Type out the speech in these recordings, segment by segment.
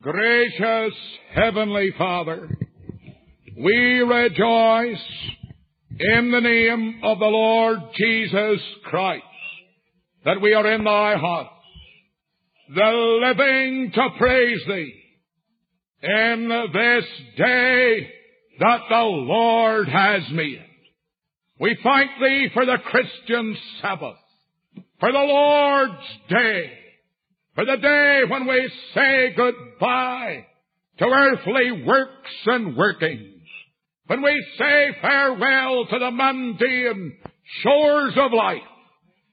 Gracious Heavenly Father, we rejoice in the name of the Lord Jesus Christ that we are in thy house, the living to praise thee in this day that the Lord has made. We thank thee for the Christian Sabbath, for the Lord's day, for the day when we say goodbye to earthly works and workings, when we say farewell to the mundane shores of life,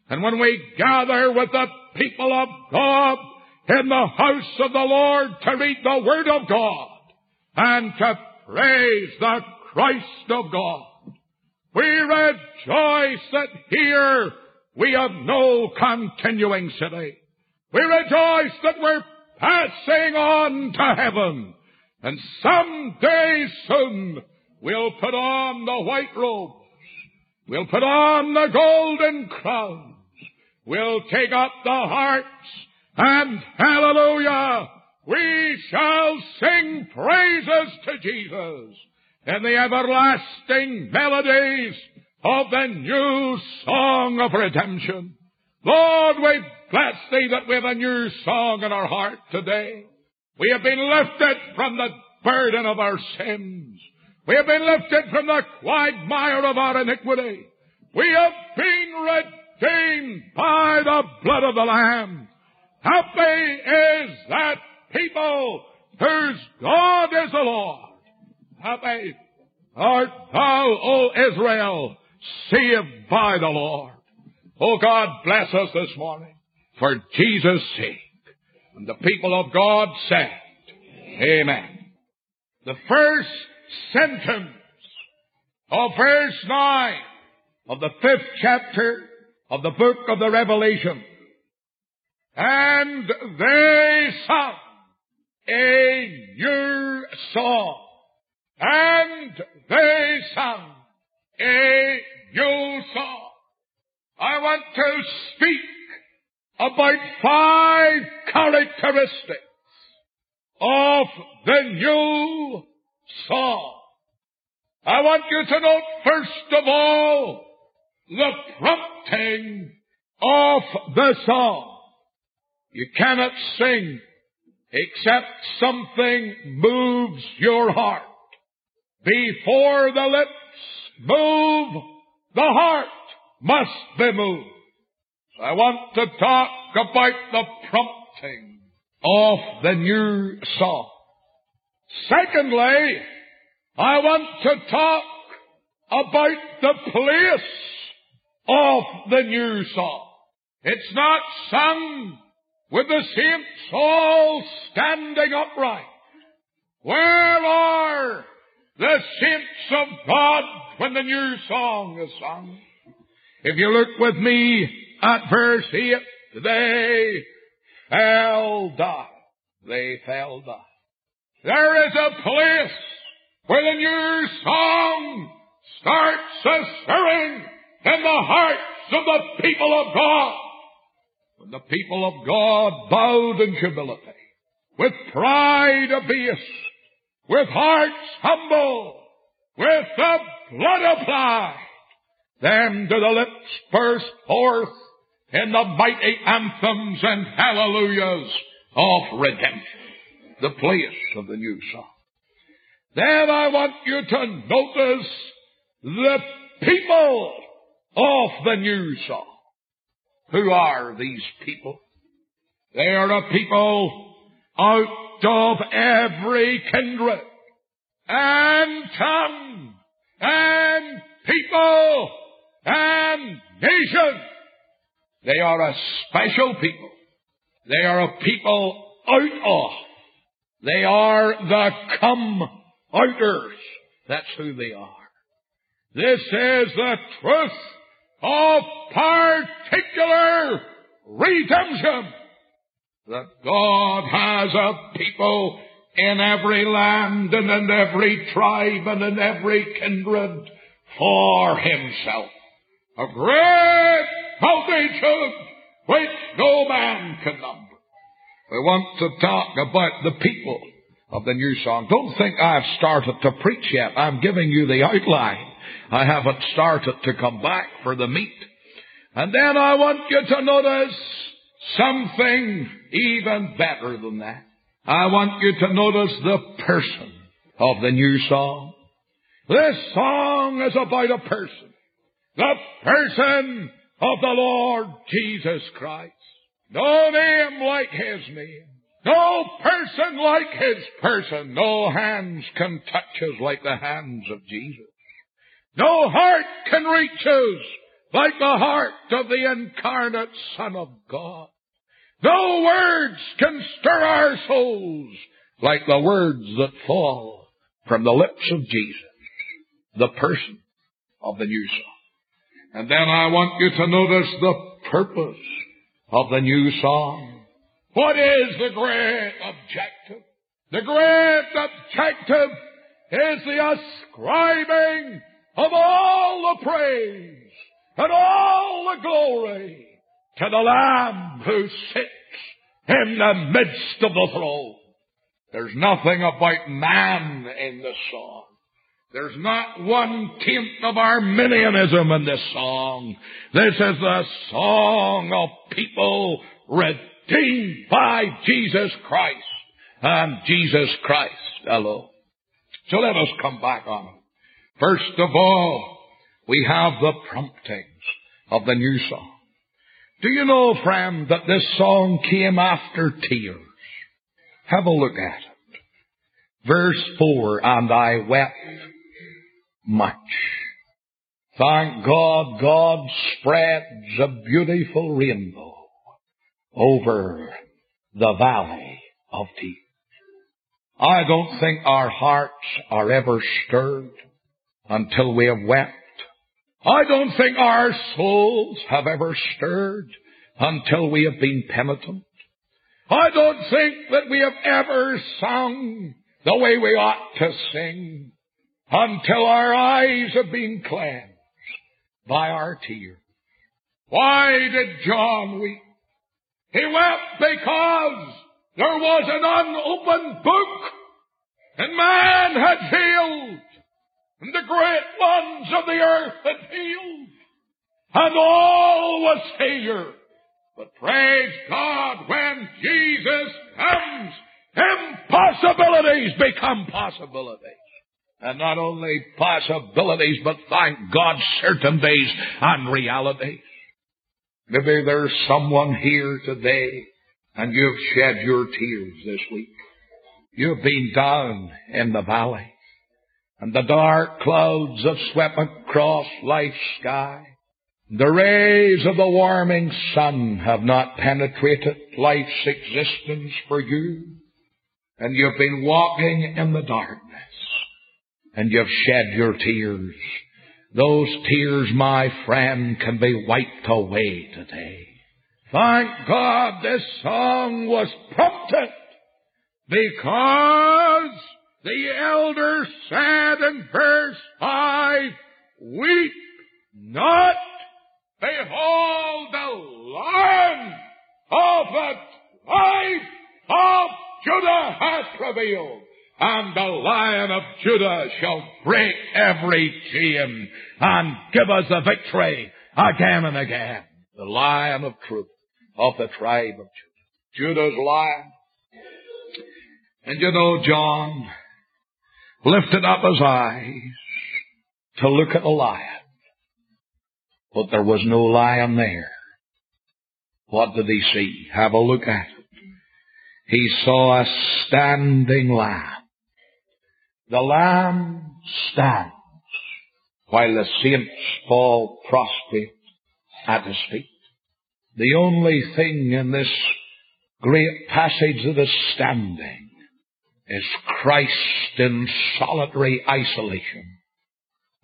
and when we gather with the people of God in the house of the Lord to read the Word of God and to praise the Christ of God. We rejoice that here we have no continuing city. We rejoice that we're passing on to heaven. And someday soon we'll put on the white robes. We'll put on the golden crowns. We'll take up the harps and hallelujah, we shall sing praises to Jesus in the everlasting melodies of the new song of redemption. Lord, we bless thee that we have a new song in our heart today. We have been lifted from the burden of our sins. We have been lifted from the quagmire of our iniquity. We have been redeemed by the blood of the Lamb. Happy is that people whose God is the Lord. Happy art thou, O Israel, saved by the Lord. Oh God, bless us this morning for Jesus' sake. And the people of God said, Amen. The first sentence of verse 9 of the fifth chapter of the book of the Revelation. And they sung a new song. And they sung a new song. I want to speak about five characteristics of the new song. I want you to note first of all the prompting of the song. You cannot sing except something moves your heart. Before the lips move, the heart must be moved. I want to talk about the prompting of the new song. Secondly, I want to talk about the place of the new song. It's not sung with the saints all standing upright. Where are the saints of God when the new song is sung? If you look with me at verse 8, they fell down. They fell down. There is a place where the new song starts a stirring in the hearts of the people of God. When the people of God bowed in humility, with pride abased, with hearts humble, with the blood applied, then do the lips burst forth in the mighty anthems and hallelujahs of redemption, the place of the new song. Then I want you to notice the people of the new song. Who are these people? They are a people out of every kindred and tongue and people and nation. They are a special people. They are a people out of. They are the come outers. That's who they are. This is the truth of particular redemption. That God has a people in every land and in every tribe and in every kindred for himself. A great multitude which no man can number. We want to talk about the people of the new song. Don't think I've started to preach yet. I'm giving you the outline. I haven't started to come back for the meat. And then I want you to notice something even better than that. I want you to notice the person of the new song. This song is about a person. The person of the Lord Jesus Christ. No name like His name. No person like His person. No hands can touch us like the hands of Jesus. No heart can reach us like the heart of the incarnate Son of God. No words can stir our souls like the words that fall from the lips of Jesus, the person of the new song. And then I want you to notice the purpose of the new song. What is the great objective? The great objective is the ascribing of all the praise and all the glory to the Lamb who sits in the midst of the throne. There's nothing about man in the song. There's not one tenth of Arminianism in this song. This is the song of people redeemed by Jesus Christ and Jesus Christ alone. So let us come back on it. First of all, we have the promptings of the new song. Do you know, friend, that this song came after tears? Have a look at it. Verse 4, and I wept much. Thank God, God spreads a beautiful rainbow over the valley of tears. I don't think our hearts are ever stirred until we have wept. I don't think our souls have ever stirred until we have been penitent. I don't think that we have ever sung the way we ought to sing until our eyes have been cleansed by our tears. Why did John weep? He wept because there was an unopened book and man had failed and the great ones of the earth had failed and all was failure. But praise God, when Jesus comes, impossibilities become possibilities. And not only possibilities, but thank God, certainties and realities. Maybe there's someone here today and you've shed your tears this week. You've been down in the valley and the dark clouds have swept across life's sky. The rays of the warming sun have not penetrated life's existence for you and you've been walking in the darkness and you've shed your tears. Those tears, my friend, can be wiped away today. Thank God this song was prompted because the elder said in verse 5, Weep not, behold the lion of the tribe of Judah hath prevailed and the lion of Judah shall break every chain and give us a victory again and again. The lion of truth of the tribe of Judah. Judah's lion. And you know, John lifted up his eyes to look at the lion. But there was no lion there. What did he see? Have a look at it. He saw a standing lamb the Lamb stands while the saints fall prostrate at his feet. The only thing in this great passage that is standing is Christ in solitary isolation.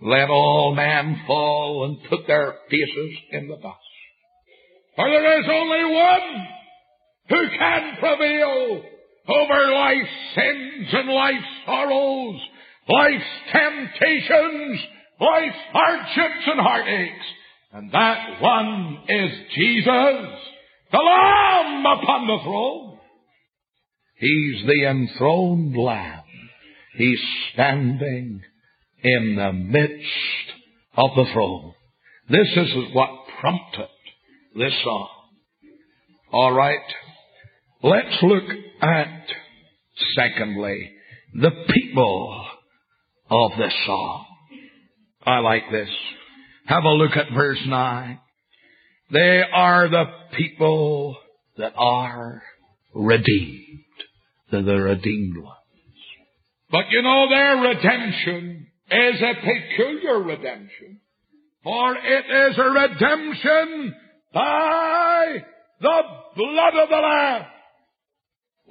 Let all men fall and put their faces in the dust. For there is only one who can prevail over life's sins and life's sorrows, life's temptations, life's hardships and heartaches. And that one is Jesus, the Lamb upon the throne. He's the enthroned Lamb. He's standing in the midst of the throne. This is what prompted this song. All right. Let's look at, secondly, the people of this song. I like this. Have a look at verse 9. They are the people that are redeemed. They're the redeemed ones. But you know, their redemption is a peculiar redemption. For it is a redemption by the blood of the Lamb.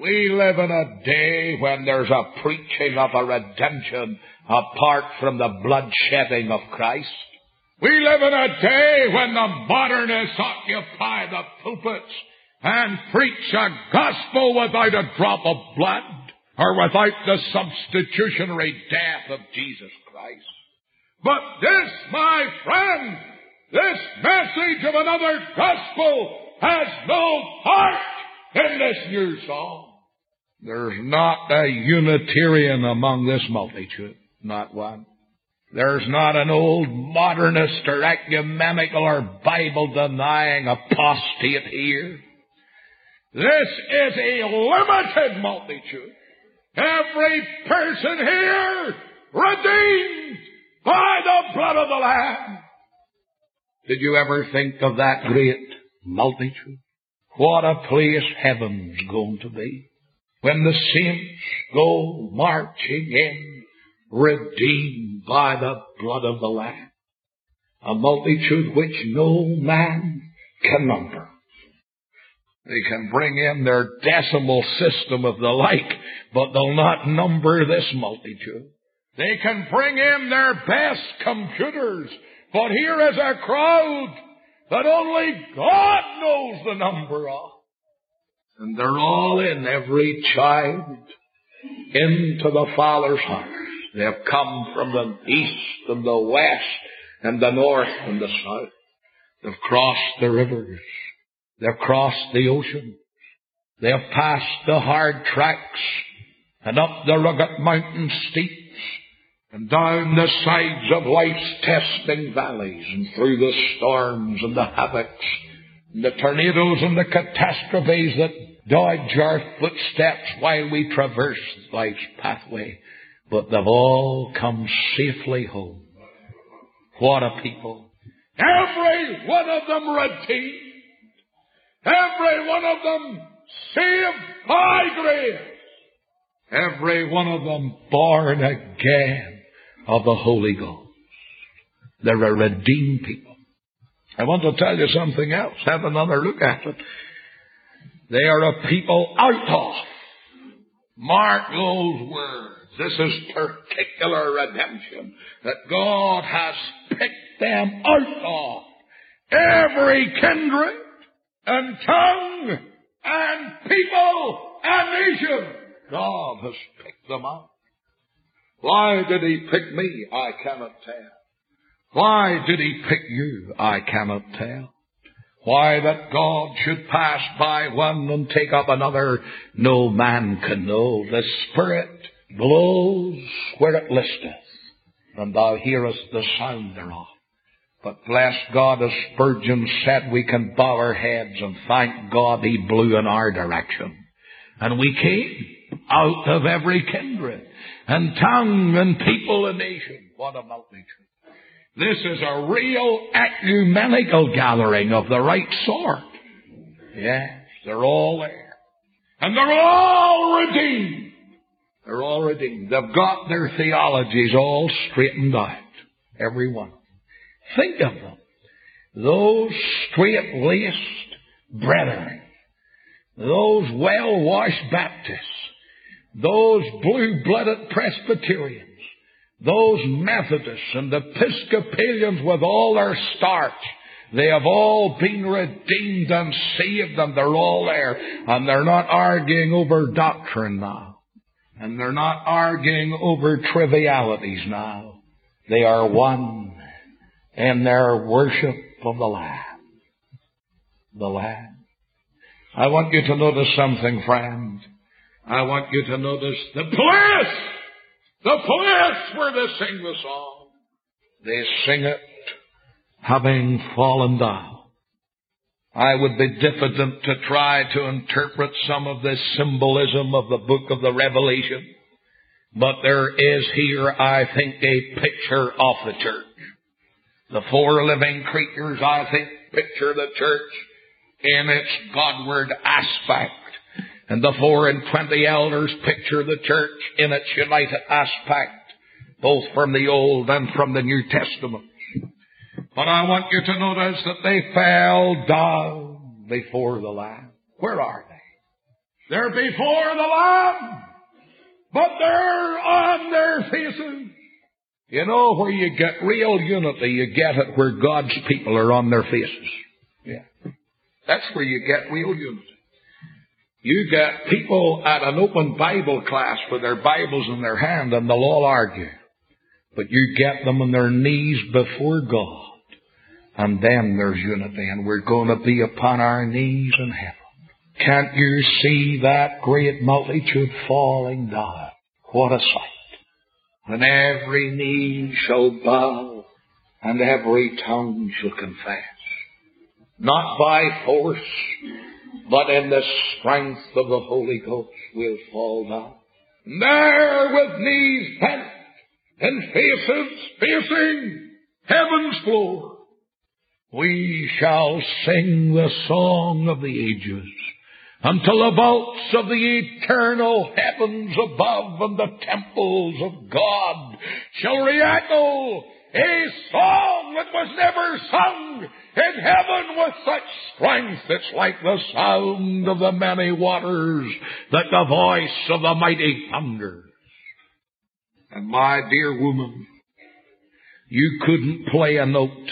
We live in a day when there's a preaching of a redemption apart from the blood shedding of Christ. We live in a day when the modernists occupy the pulpits and preach a gospel without a drop of blood or without the substitutionary death of Jesus Christ. But this, my friend, this message of another gospel has no part in this new song. There's not a Unitarian among this multitude. Not one. There's not an old modernist or ecumenical or Bible denying apostate here. This is a limited multitude. Every person here redeemed by the blood of the Lamb. Did you ever think of that great multitude? What a place heaven's going to be when the saints go marching in, redeemed by the blood of the Lamb. A multitude which no man can number. They can bring in their decimal system of the like, but they'll not number this multitude. They can bring in their best computers, but here is a crowd that only God knows the number of. And they're all in, every child, into the Father's heart. They have come from the east and the west and the north and the south. They've crossed the rivers. They've crossed the oceans. They have passed the hard tracks and up the rugged mountain steeps and down the sides of life's testing valleys and through the storms and the havocs the tornadoes and the catastrophes that dodge our footsteps while we traverse life's pathway, but they've all come safely home. What a people. Every one of them redeemed. Every one of them saved by grace. Every one of them born again of the Holy Ghost. They're a redeemed people. I want to tell you something else. Have another look at it. They are a people out of. Mark those words. This is particular redemption that God has picked them out of. Every kindred and tongue and people and nation. God has picked them out. Why did He pick me? I cannot tell. Why did He pick you? I cannot tell. Why that God should pass by one and take up another, no man can know. The Spirit blows where it listeth, and thou hearest the sound thereof. But bless God, as Spurgeon said, we can bow our heads and thank God He blew in our direction. And we came out of every kindred and tongue and people and nation. What a multitude. This is a real ecumenical gathering of the right sort. Yes, they're all there. And they're all redeemed. They're all redeemed. They've got their theologies all straightened out. Every one. Think of them. Those straight-laced brethren. Those well-washed Baptists. Those blue-blooded Presbyterians those Methodists and Episcopalians with all their starch, they have all been redeemed and saved and they're all there. And they're not arguing over doctrine now. And they're not arguing over trivialities now. They are one in their worship of the Lamb. The Lamb. I want you to notice something, friend. I want you to notice the place, the place where they sing the song. They sing it having fallen down. I would be diffident to try to interpret some of this symbolism of the book of the Revelation, but there is here, I think, a picture of the church. The four living creatures, I think, picture the church in its Godward aspect. And the four and twenty elders picture the church in its united aspect, both from the Old and from the New Testament. But I want you to notice that they fell down before the Lamb. Where are they? They're before the Lamb, but they're on their faces. You know where you get real unity, you get it where God's people are on their faces. Yeah. That's where you get real unity. You get people at an open Bible class with their Bibles in their hand and they'll all argue. But you get them on their knees before God. And then there's unity and we're going to be upon our knees in heaven. Can't you see that great multitude falling down? What a sight. When every knee shall bow and every tongue shall confess. Not by force, but in the strength of the Holy Ghost we'll fall down. There with knees bent and faces facing heaven's floor we shall sing the song of the ages until the vaults of the eternal heavens above and the temples of God shall re-echo a song that was never sung in heaven with such strength. It's like the sound of the many waters that the voice of the mighty thunders. And my dear woman, you couldn't play a note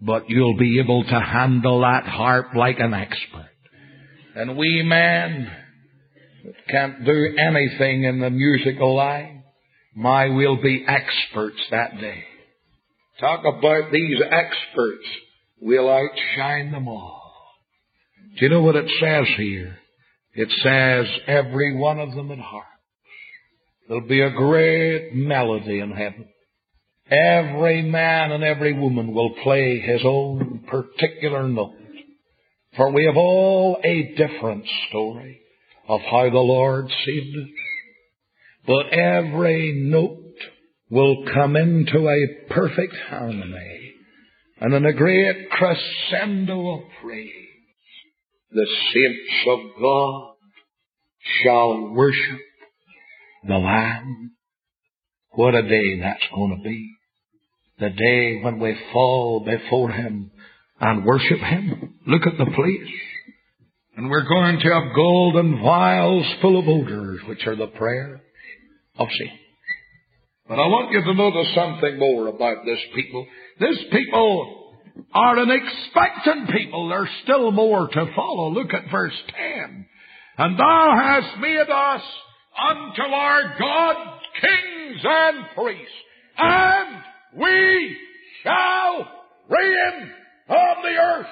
but you'll be able to handle that harp like an expert. And we men that can't do anything in the musical line, my we'll be experts that day. Talk about these experts. We'll outshine them all. Do you know what it says here? It says every one of them in heart. There'll be a great melody in heaven. Every man and every woman will play his own particular note. For we have all a different story of how the Lord saved us. But every note will come into a perfect harmony and in a great crescendo of praise. The saints of God shall worship the Lamb. What a day that's going to be the day when we fall before Him and worship Him. Look at the place. And we're going to have golden vials full of odors, which are the prayer of sin. But I want you to notice something more about this people. This people are an expectant people. There's still more to follow. Look at verse 10. And thou hast made us unto our God kings and priests, and we shall reign on the earth.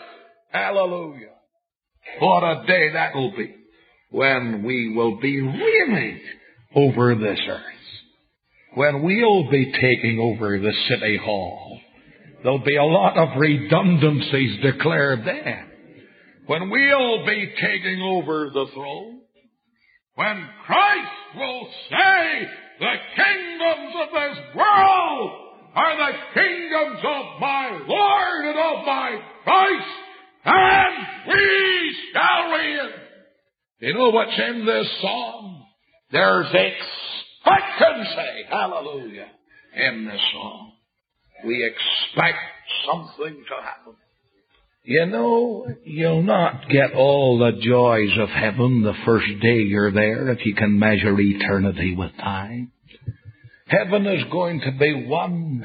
Hallelujah. What a day that will be when we will be reigning over this earth. When we'll be taking over the city hall. There'll be a lot of redundancies declared then. When we'll be taking over the throne. When Christ will say, the kingdoms of this world are the kingdoms of my Lord and of my Christ, and we shall reign. You know what's in this song? There's expectancy, hallelujah, in this song. We expect something to happen. You know, you'll not get all the joys of heaven the first day you're there if you can measure eternity with time. Heaven is going to be one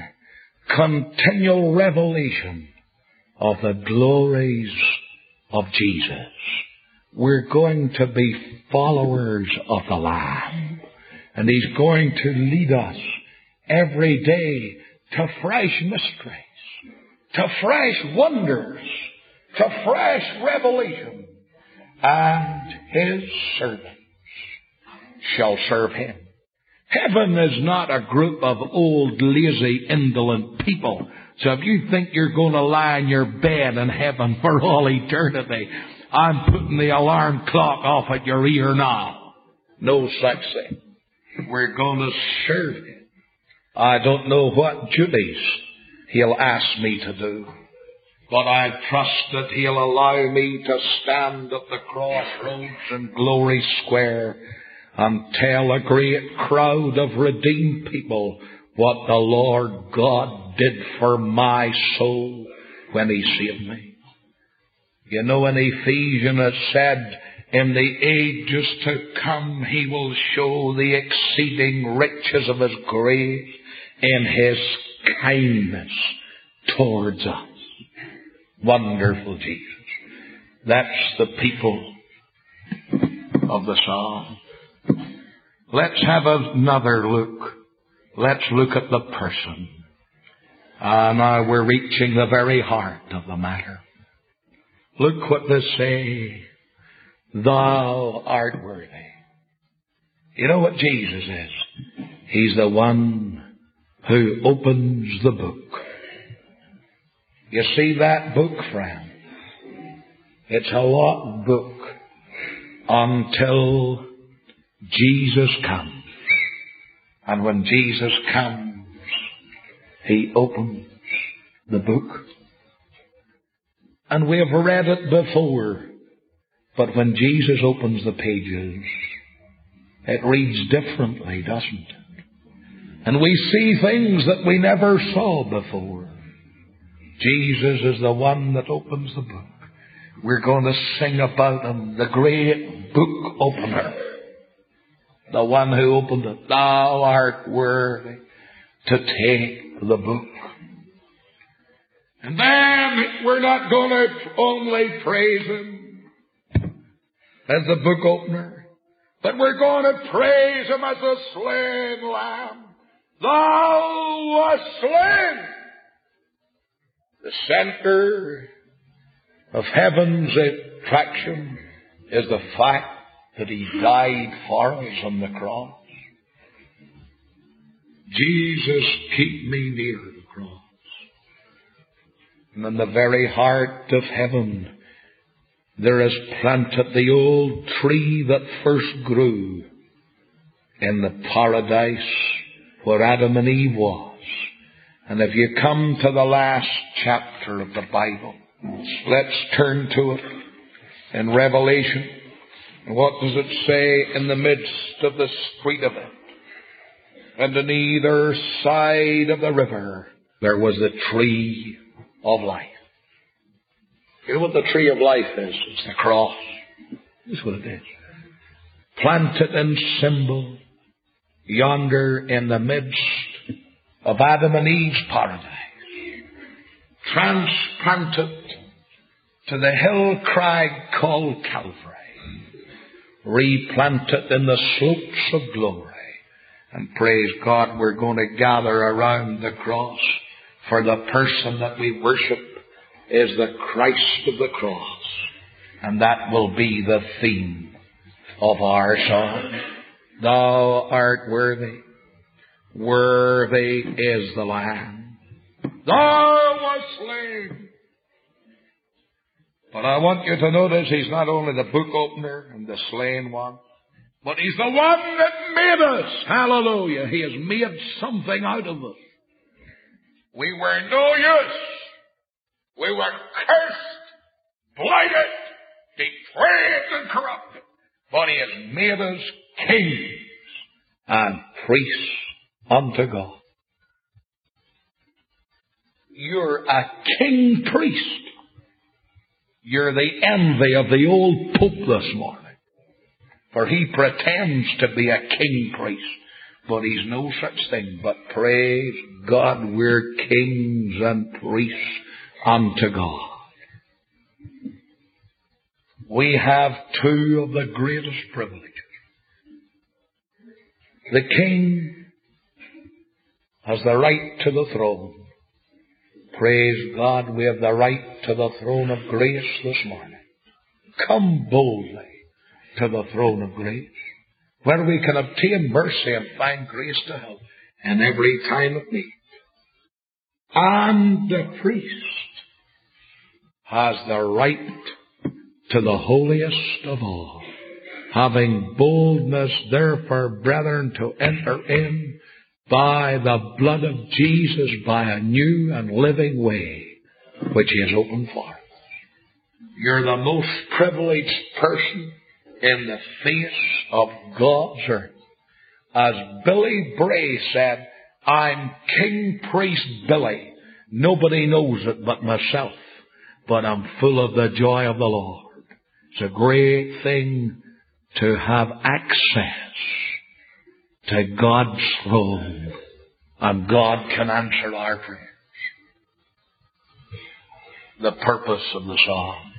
continual revelation of the glories of Jesus. We're going to be followers of the Lamb. And He's going to lead us every day to fresh mysteries, to fresh wonders, to fresh revelation. And His servants shall serve him. Heaven is not a group of old, lazy, indolent people. So if you think you're going to lie in your bed in heaven for all eternity, I'm putting the alarm clock off at your ear now. No such thing. We're going to serve him. I don't know what duties he'll ask me to do. But I trust that He'll allow me to stand at the crossroads in Glory Square and tell a great crowd of redeemed people what the Lord God did for my soul when He saved me. You know in Ephesians it said, in the ages to come He will show the exceeding riches of His grace in His kindness towards us. Wonderful Jesus. That's the people of the psalm. Let's have another look. Let's look at the person. Ah, now we're reaching the very heart of the matter. Look what they say. Thou art worthy. You know what Jesus is? He's the one who opens the book. You see that book, friend? It's a locked book until Jesus comes. And when Jesus comes, He opens the book. And we have read it before, but when Jesus opens the pages, it reads differently, doesn't it? And we see things that we never saw before. Jesus is the one that opens the book. We're going to sing about him, the great book opener. The one who opened it. Thou art worthy to take the book. And then we're not going to only praise him as the book opener, but we're going to praise him as the slain lamb. Thou wast slain the center of heaven's attraction is the fact that He died for us on the cross. Jesus, keep me near the cross. And in the very heart of heaven, there is planted the old tree that first grew in the paradise where Adam and Eve was. And if you come to the last chapter of the Bible, let's turn to it in Revelation. And what does it say in the midst of the street of it? And on either side of the river, there was the tree of life. You know what the tree of life is? It's the cross. That's what it is. Planted in symbol yonder in the midst of Adam and Eve's paradise, transplanted to the hill crag called Calvary, replanted in the slopes of glory. And praise God, we're going to gather around the cross for the person that we worship is the Christ of the cross. And that will be the theme of our song. Thou art worthy Worthy is the Lamb. Thou wast slain. But I want you to notice he's not only the book opener and the slain one, but he's the one that made us. Hallelujah. He has made something out of us. We were no use. We were cursed, blighted, depraved, and corrupted. But he has made us kings and priests unto God. You're a king priest. You're the envy of the old Pope this morning. For he pretends to be a king priest, but he's no such thing. But praise God, we're kings and priests unto God. We have two of the greatest privileges. The king has the right to the throne. Praise God, we have the right to the throne of grace this morning. Come boldly to the throne of grace. where we can obtain mercy and find grace to help in every time of need. And the priest has the right to the holiest of all, having boldness therefore, brethren, to enter in by the blood of Jesus by a new and living way which He has opened for us. You're the most privileged person in the face of God's earth. As Billy Bray said, I'm King Priest Billy. Nobody knows it but myself, but I'm full of the joy of the Lord. It's a great thing to have access to God's throne, and God can answer our prayers. The purpose of the song.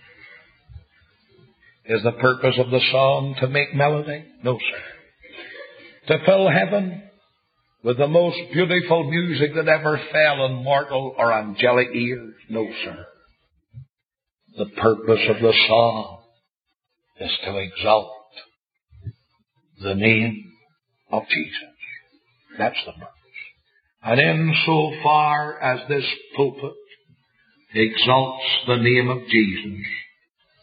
Is the purpose of the song to make melody? No, sir. To fill heaven with the most beautiful music that ever fell on mortal or angelic ears? No, sir. The purpose of the song is to exalt the name of Jesus. That's the purpose. And in so far as this pulpit exalts the name of Jesus,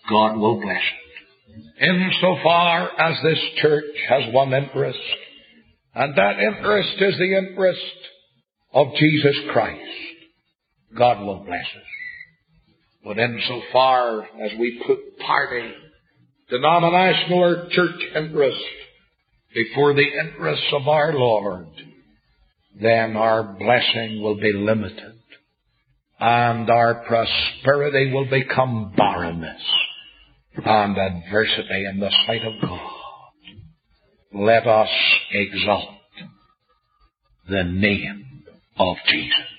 God will bless it. In so far as this church has one interest, and that interest is the interest of Jesus Christ, God will bless us. But in so far as we put party, denominational or church interest before the interests of our Lord, then our blessing will be limited and our prosperity will become barrenness and adversity in the sight of God. Let us exalt the name of Jesus.